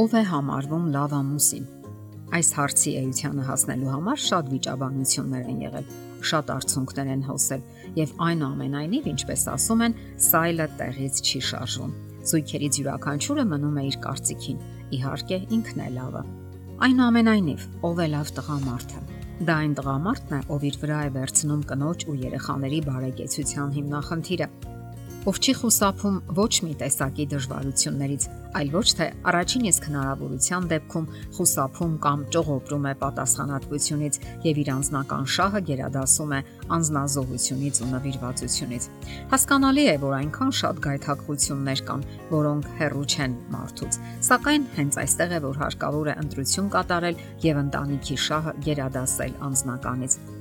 Ո՞վ է համարվում լավ ամուսին։ Այս հարցի էությանը հասնելու համար շատ վիճաբանություններ են եղել, շատ արցունքներ են հոսել, եւ այնուամենայնիվ, ինչպես ասում են, սայլը տեղից չի շարժվում։ Զույգերից յուրաքանչյուրը մնում է իր կարծիքին։ Իհարկե, ինքն է լավը։ Այնուամենայնիվ, ով է լավ տղամարդը։ Դա այն տղամարդն է, ով իր վրա է վերցնում կնոջ ու երեխաների բարեկեցության հիմնախնդիրը ով չի խուսափում ոչ մի տեսակի դժվարություններից, այլ ոչ թե առաջին իսկ հնարավորության դեպքում խուսափում կամ ճողոպրում է պատասխանատվությունից եւ իր անձնական շահը գերադասում է անznազողությունից ու նվիրվածությունից։ Հասկանալի է, որ այնքան շատ գայթակղություններ կան, որոնք հերրու չեն մարդուց, սակայն հենց այստեղ է, որ հարկավոր է ընտրություն կատարել եւ ընտանիքի շահը գերադասել անձնականից։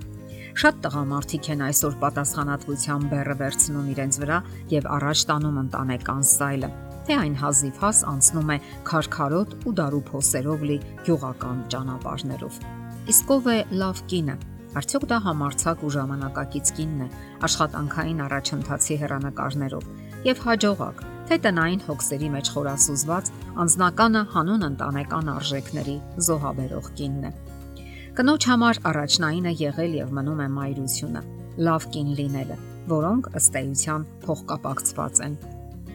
Շատ տղամարդիկ են այսօր պատասխանատվության բեռը վերցնում իրենց վրա եւ առաջ տանում ընտանեկան սայլը թե այն հազիվ հաս անցնում է քարքարոտ ու դարու փոսերով լի յուղական ճանապարհներով։ Իսկ ով է լավ կինը։ Արդյոք դա համարցակ ու ժամանակակից կինն է, աշխատանքային առաջընթացի հերանեկարներով եւ հաջողակ, թե տնային հոգսերի մեջ խորասուզված անznականը հանուն ընտանեկան արժեքների զոհաբերող կինն է։ Կնոջ համար առաջնային է եղել եւ մնում է մայրությունը, լավ կին լինելը, որոնք ըստ էության փոխկապակցված են։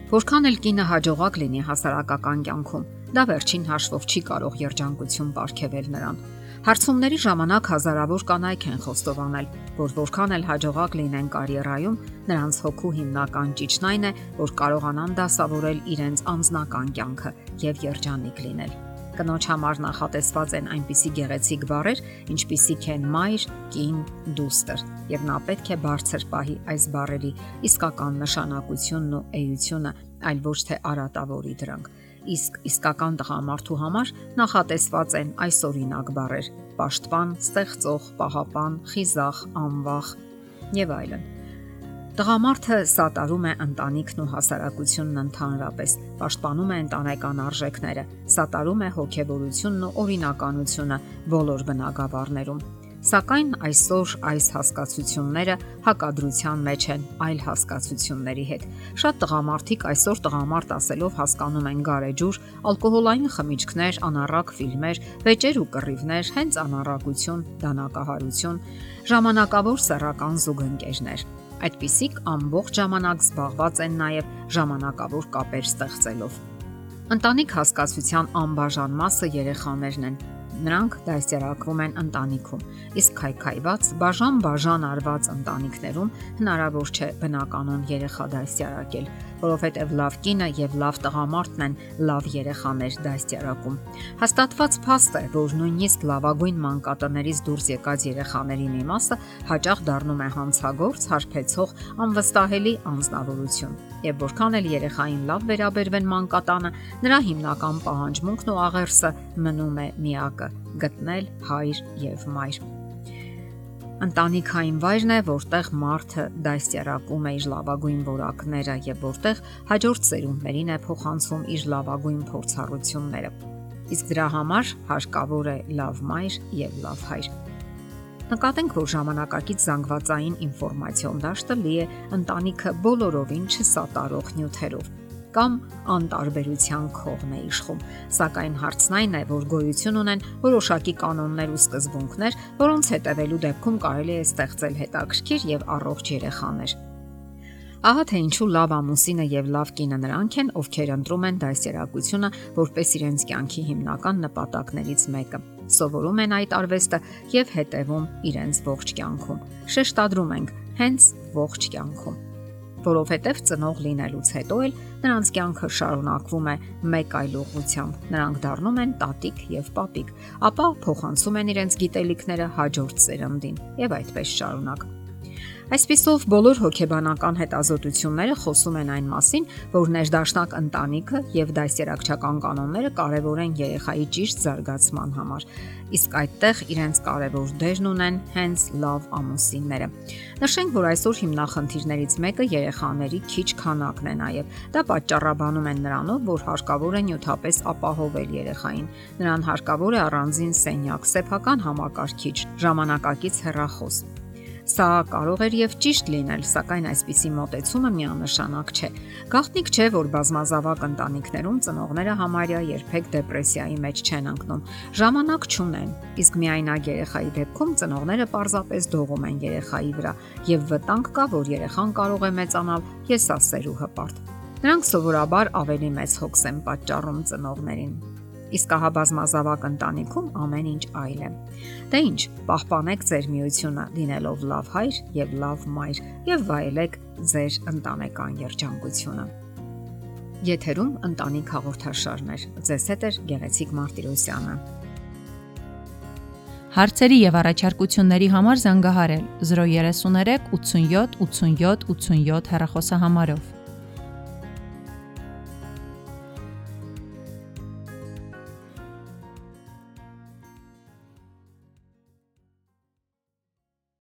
Որքան էլ կինը հաջողակ լինի հասարակական կյանքում, դա վերջին հաշվով չի կարող երջանկություն ապարգևել նրան։ Հարցումների ժամանակ հազարավոր կանայք են խոստովանել, որ որքան էլ հաջողակ լինեն կարիերայում, նրանց հոգու հիմնական ճիճն այն է, որ կարողանան դասավորել իրենց անձնական կյանքը եւ երջանիկ լինել կնոջ համար նախատեսված են այնպիսի գեղեցիկ բառեր, ինչպիսիք են մայր, կին, դուստր, եւ նա պետք է բարձր պահի այս բառերի իսկական նշանակությունն ու էությունը, այլ ոչ թե արատավորի դրանք։ Իսկ իսկական տղամարդու համար նախատեսված են այս օրինակ բառեր՝ պաշտպան, ստեղծող, պահապան, խիզախ, անվախ եւ այլն։ Տղամարդը սատարում է ընտանիքն ու հասարակությունն ընդհանրապես, պաշտպանում է ընտանեկան արժեքները, սատարում է հոգեվորությունն ու օրինականությունը բոլոր բնակավարներում։ Սակայն այսօր այս հասկացությունները հակադրության մեջ են այլ հասկացությունների հետ։ Շատ տղամարդիկ այսօր տղամարդ ասելով հասկանում են գարեջուր, ալկոհոլային խմիչքներ, անառակ ֆիլմեր, վեճեր ու կռիվներ, հենց անառակություն, դանակահարություն, ժամանակավոր սեռական զուգընկերներ։ Այդպիսիք ամբողջ ժամանակ զբաղված են նաև ժամանակավոր կապեր ստեղծելով։ Ընտանիք հասկացության անբաժան մասը երեխաներն են, Նրանք դասերակվում են ընտանիքում, իսկ քայքայված, բաժան-բաժան արված ընտանիքներում հնարավոր չէ բնականon երեխա դասերակել, որովհետև լավ կինը եւ լավ տղամարդն են լավ երեխաներ դասերակում։ Հաստատված փաստ է, որ նույնիսկ լավագույն մանկատներից դուրս եկած երեխաների մի մասը հաճախ դառնում է հանցագործ, հարբեցող, անվստահելի անznավորություն եւ որքան էլ երեխային լավ վերաբերվեն մանկատանը, նրա հիմնական պահանջմունքն ու աղերսը մնում է միակը՝ գտնել հայր եւ մայր։ Ընտանիքային վայրն է, որտեղ մարդը դասյարակում է իր լավագույն որակները եւ որտեղ հաջորդ սերունդներին է փոխանցում իր լավագույն փորձառությունները։ Իսկ դրա համար հարկավոր է լավ մայր եւ լավ հայր։ Նկատենք, որ ժամանակակից զանգվածային ինֆորմացիոն դաշտը լի է ընտանիքը բոլորովին չսատարող նյութերով կամ անտարբերության քողն է իշխում, սակայն հարցն այն է, որ գոյություն ունեն որոշակի կանոններ ու սկզբունքներ, որոնց հետևելու դեպքում կարելի է ստեղծել հետաքրքիր եւ առողջ երեխաներ։ Ահա թե ինչու լավ ամուսինը եւ լավ կինը նրանք են, ովքեր ընտրում են դասերակցությունը որպես իրենց կյանքի հիմնական նպատակներից մեկը։ Սովորում են այդ արվեստը եւ հետևում իրենց ողջ կյանքում։ Շեշտադրում ենք հենց ողջ կյանքում որովհետև ծնող լինելուց հետո էլ նրանց կյանքը շարունակվում է մեկ այլ ուղղությամբ։ Նրանք դառնում են տատիկ եւ պապիկ, ապա փոխանցում են իրենց գիտելիքները հաջորդ սերնդին եւ այդպես շարունակ։ Այսպիսով բոլոր հոգեբանական հետազոտությունները խոսում են այն մասին, որ ներդաշնակ ընտանիքը եւ դասերակցական կանոնները կարեւոր են երեխայի ճիշտ զարգացման համար։ Իսկ այդտեղ իրենց կարևոր դերն ունեն հենց լավ ամուսինները։ Նշենք, որ այսօր հիմնախնդիրներից մեկը երեխաների քիչ քանակն է նաև։ Դա պատճառաբանում են նրանով, որ հարկավոր է նյութապես ապահովել երեխային։ Նրան հարկավոր է առանձին սենյակ, սեփական համակարգիչ, ժամանակակից հեռախոս Սա կարող էր եւ ճիշտ լինել, սակայն այսպիսի մոտեցումը միանշանակ չէ։ Գաղտնիք չէ, որ բազմազավակ ընտանիքներում ծնողները համարյա երբեք դեպրեսիայի մեջ չեն ընկնում։ Ժամանակ չունեն, իսկ միայնակ երեխայի դեպքում ծնողները պարզապես դողում են երեխայի վրա եւ վտանգ կա, որ երեխան կարող է մեծանալ եսասեր ու հպարտ։ Նրանք սովորաբար ավելի մեծ հոգս են պատճառում ծնողներին իսկ ահա բազմազավակ ընտանիքում ամեն ինչ այլ է։ Դե ինչ, պահպանեք ձեր միությունը, լինելով լավ հայր եւ լավ մայր եւ վայելեք ձեր ընտանեկան երջանկությունը։ Եթերում ընտանիք հաղորդաշարներ։ Ձեզ հետ է Գեղեցիկ Մարտիրոսյանը։ Հարցերի եւ առաջարկությունների համար զանգահարել 033 87 87 87 հեռախոսահամարով։